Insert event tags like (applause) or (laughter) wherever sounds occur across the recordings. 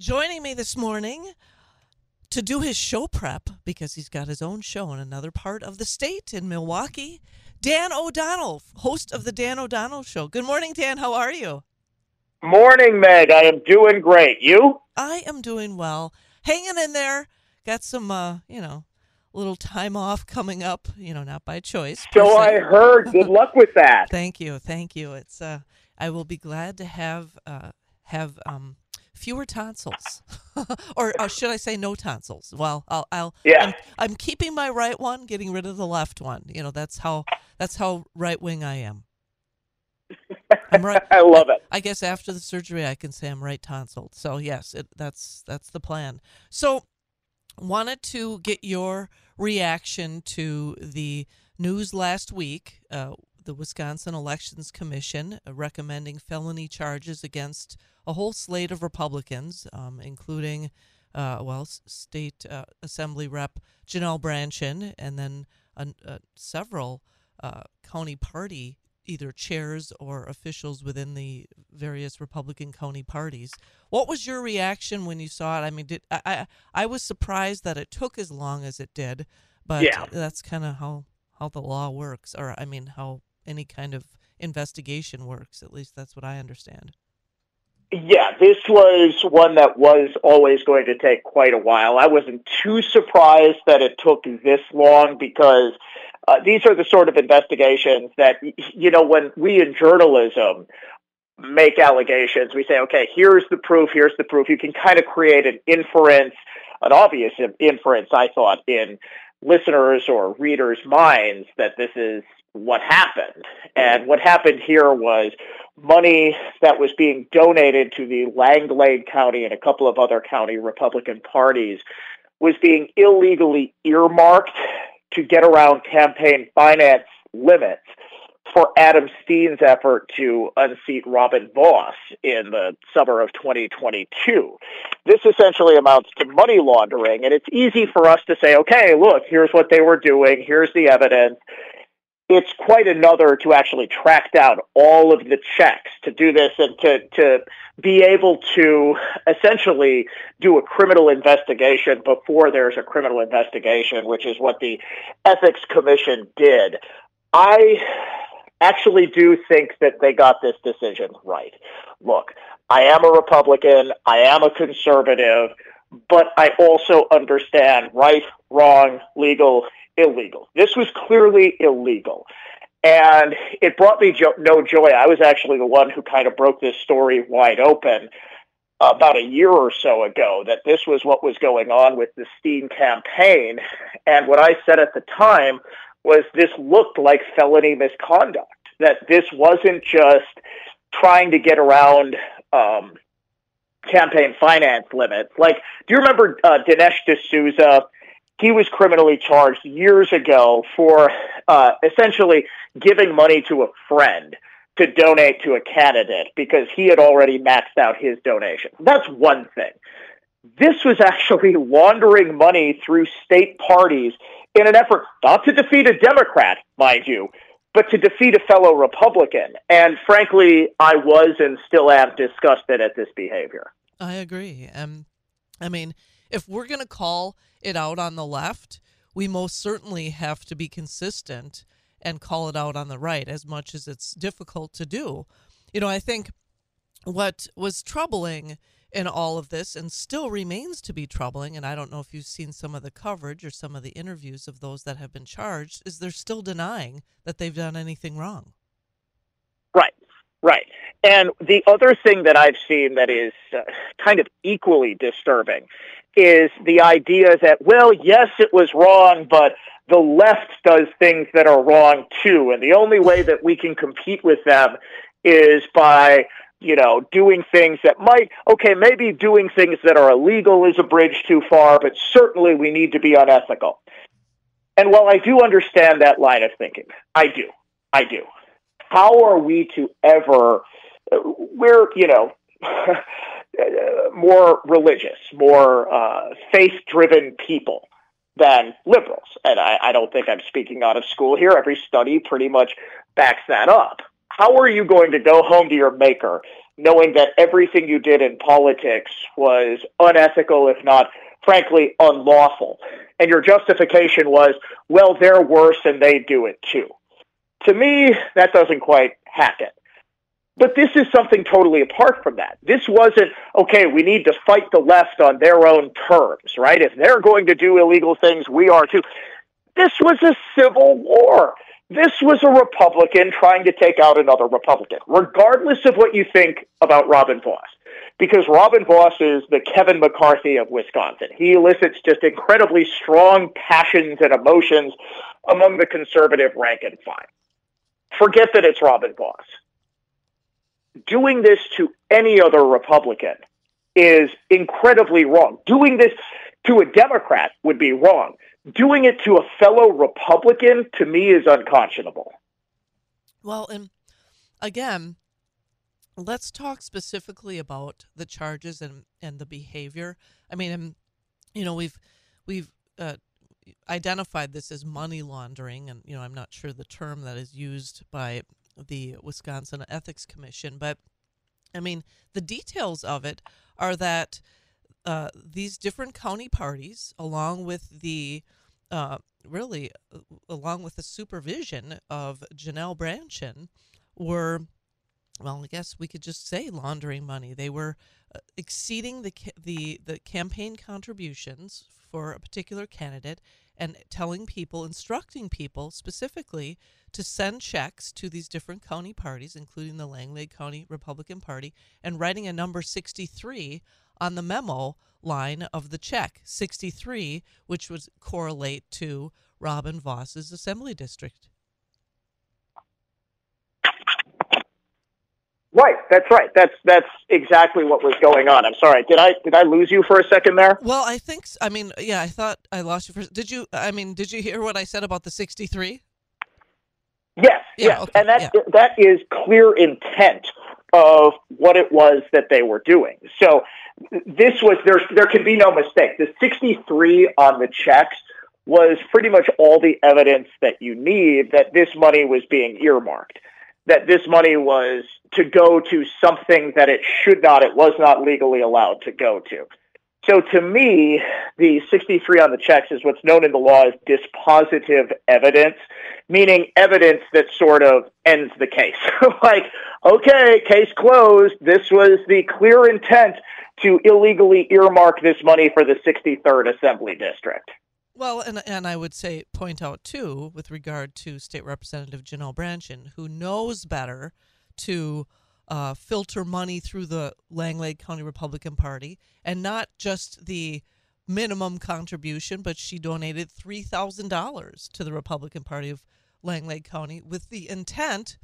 Joining me this morning to do his show prep because he's got his own show in another part of the state in Milwaukee. Dan O'Donnell, host of the Dan O'Donnell Show. Good morning, Dan. How are you? Morning, Meg. I am doing great. You? I am doing well. Hanging in there. Got some, uh, you know, little time off coming up. You know, not by choice. So I heard. Good (laughs) luck with that. thank you, thank you. It's. Uh, I will be glad to have uh, have um, fewer tonsils, (laughs) or uh, should I say no tonsils? Well, I'll. I'll Yeah. I'm, I'm keeping my right one, getting rid of the left one. You know, that's how that's how right wing I am. I'm right. (laughs) I love it. I guess after the surgery, I can say I'm right tonsiled. So yes, it, that's that's the plan. So wanted to get your reaction to the news last week. Uh, the Wisconsin Elections Commission uh, recommending felony charges against a whole slate of Republicans, um, including, uh, well, State uh, Assembly Rep Janelle Brandtjen, and then uh, uh, several uh, county party either chairs or officials within the various Republican county parties. What was your reaction when you saw it? I mean, did I I, I was surprised that it took as long as it did, but Yeah. that's kind of how how the law works, or I mean, how any kind of investigation works. At least that's what I understand. Yeah, this was one that was always going to take quite a while. I wasn't too surprised that it took this long because uh, these are the sort of investigations that, you know, when we in journalism make allegations, we say, okay, here's the proof, here's the proof. You can kind of create an inference, an obvious inference, I thought, in listeners or readers' minds that this is what happened. And what happened here was money that was being donated to the Langlade County and a couple of other county Republican parties was being illegally earmarked to get around campaign finance limits for Adam Steen's effort to unseat Robin Vos in the summer of 2022. This essentially amounts to money laundering, and it's easy for us to say, okay, look, here's what they were doing, here's the evidence. It's quite another to actually track down all of the checks to do this and to, to be able to essentially do a criminal investigation before there's a criminal investigation, which is what the Ethics Commission did. I actually do think that they got this decision right. Look, I am a Republican, I am a conservative, but I also understand right, wrong, legal, illegal. This was clearly illegal. And it brought me jo- no joy. I was actually the one who kind of broke this story wide open about a year or so ago that this was what was going on with the Steen campaign. And what I said at the time was this looked like felony misconduct, that this wasn't just trying to get around um, campaign finance limits. Like, do you remember uh, Dinesh D'Souza? He was criminally charged years ago for uh, essentially giving money to a friend to donate to a candidate because he had already maxed out his donation. That's one thing. This was actually (laughs) laundering money through state parties in an effort not to defeat a Democrat, mind you, but to defeat a fellow Republican. And frankly, I was and still am disgusted at this behavior. I agree. Um, I mean, if we're going to call it out on the left, we most certainly have to be consistent and call it out on the right as much as it's difficult to do. You know, I think what was troubling in all of this and still remains to be troubling, and I don't know if you've seen some of the coverage or some of the interviews of those that have been charged, is they're still denying that they've done anything wrong. Right, right. And the other thing that I've seen that is uh, kind of equally disturbing is the idea that, well, yes, it was wrong, but the left does things that are wrong too. And the only way that we can compete with them is by, you know, doing things that might, okay, maybe doing things that are illegal is a bridge too far, but certainly we need to be unethical. And while I do understand that line of thinking, I do, I do. How are we to ever, we're, you know, (laughs) more religious, more uh, faith driven people than liberals. And I, I don't think I'm speaking out of school here. Every study pretty much backs that up. How are you going to go home to your maker, knowing that everything you did in politics was unethical, if not, frankly, unlawful. And your justification was, well, they're worse and they do it too. To me, that doesn't quite hack it. But this is something totally apart from that. This wasn't, okay, we need to fight the left on their own terms, right? If they're going to do illegal things, we are too. This was a civil war. This was a Republican trying to take out another Republican, regardless of what you think about Robin Vos. Because Robin Vos is the Kevin McCarthy of Wisconsin. He elicits just incredibly strong passions and emotions among the conservative rank and file. Forget that it's Robin Vos. Doing this to any other Republican is incredibly wrong. Doing this to a Democrat would be wrong doing it to a fellow Republican to me is unconscionable. Well, and again, let's talk specifically about the charges and, and the behavior. I mean, um, you know, we've we've uh, identified this as money laundering, and you know, I'm not sure the term that is used by the Wisconsin Ethics Commission, but I mean, the details of it are that uh, these different county parties, along with the uh, really, uh, along with the supervision of Janelle Brandtjen, were, well, I guess we could just say laundering money. They were uh, exceeding the the the campaign contributions for a particular candidate and telling people, instructing people specifically to send checks to these different county parties, including the Langlade County Republican Party, and writing a number 63 on the memo line of the check 63 which would correlate to robin Vos's assembly district. Right that's right. That's that's exactly what was going on. I'm sorry did i did i lose you for a second there? Well i think i mean yeah i thought i lost you for did you i mean did you hear what i said about the 63 yes yeah, yes. okay, and that yeah. that is clear intent of what it was that they were doing so this was there. There can be no mistake. The 63 on the checks was pretty much all the evidence that you need that this money was being earmarked, that this money was to go to something that it should not, it was not legally allowed to go to. So to me, the 63 on the checks is what's known in the law as dispositive evidence, meaning evidence that sort of ends the case. (laughs) like, okay, case closed. This was the clear intent to illegally earmark this money for the 63rd Assembly District. Well, and and I would say point out too, with regard to State Representative Janelle Brandtjen, who knows better to uh, filter money through the Langlade County Republican Party, and not just the minimum contribution, but she donated three thousand dollars to the Republican Party of Langlade County with the intent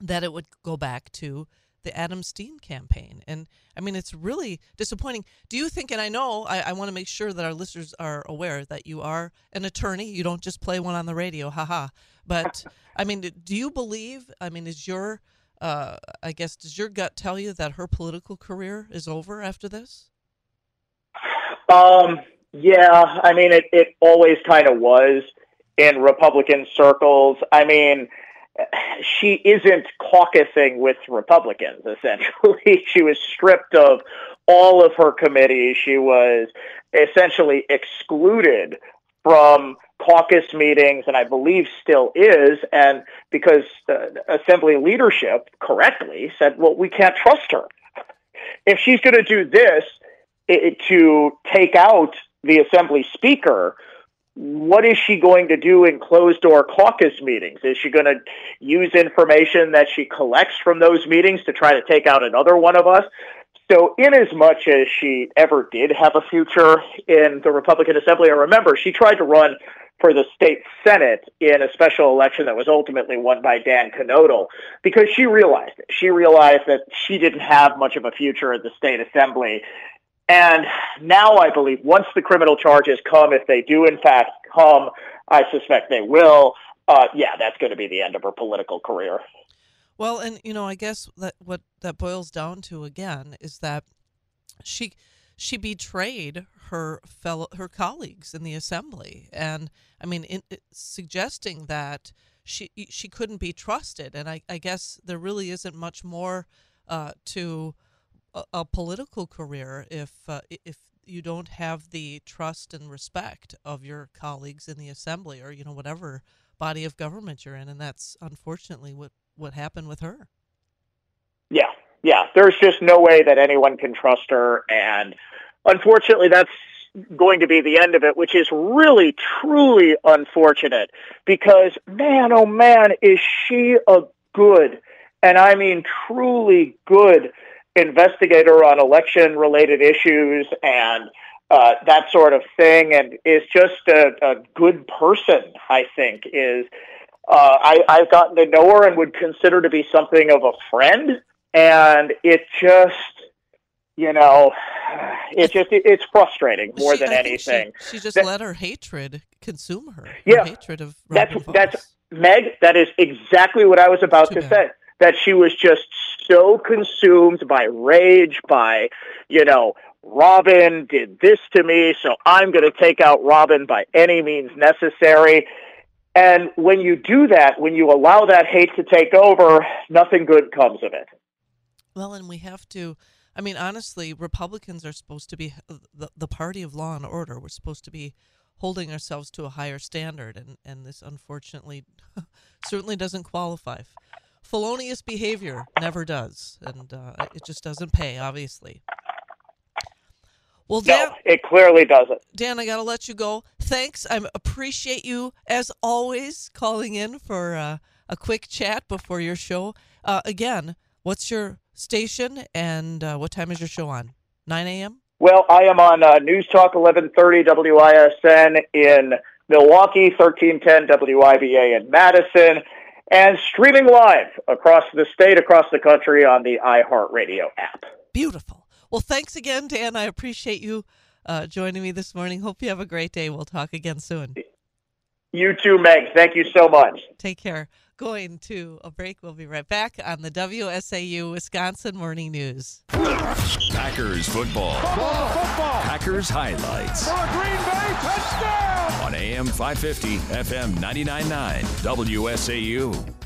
that it would go back to the Adam Steen campaign. And I mean, it's really disappointing. Do you think, and I know I, I want to make sure that our listeners are aware that you are an attorney, you don't just play one on the radio, haha. But I mean, do you believe, I mean, is your, uh, I guess, does your gut tell you that her political career is over after this? Um, yeah, I mean, it, it always kind of was in Republican circles. I mean, she isn't caucusing with Republicans, essentially. (laughs) she was stripped of all of her committees. She was essentially excluded from caucus meetings, and I believe still is. And because uh, Assembly leadership correctly said, well, we can't trust her. If she's going to do this it, to take out the Assembly Speaker, what is she going to do in closed door caucus meetings? Is she going to use information that she collects from those meetings to try to take out another one of us? So, in as much as she ever did have a future in the Republican Assembly, I remember she tried to run for the state Senate in a special election that was ultimately won by Dan Knodl because she realized it. She realized that she didn't have much of a future in the state assembly and now I believe once the criminal charges come, if they do in fact come, I suspect they will. Uh, yeah, that's going to be the end of her political career. Well, and you know, I guess that what that boils down to again is that she she betrayed her fellow her colleagues in the assembly, and I mean, in, suggesting that she she couldn't be trusted, and I, I guess there really isn't much more uh, to a, a, political career if uh, if you don't have the trust and respect of your colleagues in the assembly or you know whatever body of government you're in, and that's unfortunately what what happened with her. There's just no way that anyone can trust her, and unfortunately, that's going to be the end of it, which is really, truly unfortunate because, man, oh man, is she a good, and I mean truly good investigator on election related issues and uh, that sort of thing, and is just a, a good person, I think, is. Uh, I, I've gotten to know her and would consider to be something of a friend, and it just you know, it's just it's frustrating more she, than anything. She, she just that, let her hatred consume her. Yeah, hatred of Robin that's that's Meg. That is exactly what I was about to bad. say. That she was just so consumed by rage, by you know, Robin did this to me, so I'm going to take out Robin by any means necessary. And when you do that, when you allow that hate to take over, nothing good comes of it. Well, and we have to I mean, honestly, Republicans are supposed to be the, the party of law and order. We're supposed to be holding ourselves to a higher standard, and, and this unfortunately (laughs) certainly doesn't qualify. Felonious behavior never does, and uh, it just doesn't pay, obviously. Well, Dan, no, it clearly doesn't. Dan, I got to let you go. Thanks. I appreciate you, as always, calling in for uh, a quick chat before your show. Uh, again, what's your station, and uh, what time is your show on? 9 a.m. Well, I am on uh, News Talk 1130 WISN in Milwaukee, 1310 WIBA in Madison, and streaming live across the state, across the country on the iHeartRadio app. Beautiful. Well, thanks again, Dan. I appreciate you uh, joining me this morning. Hope you have a great day. We'll talk again soon. You too, Meg. Thank you so much. Take care going to a break. We'll be right back on the WSAU Wisconsin Morning News. Packers football. football, football. Packers highlights. For a Green Bay touchdown. On AM 550, FM 99.9, WSAU.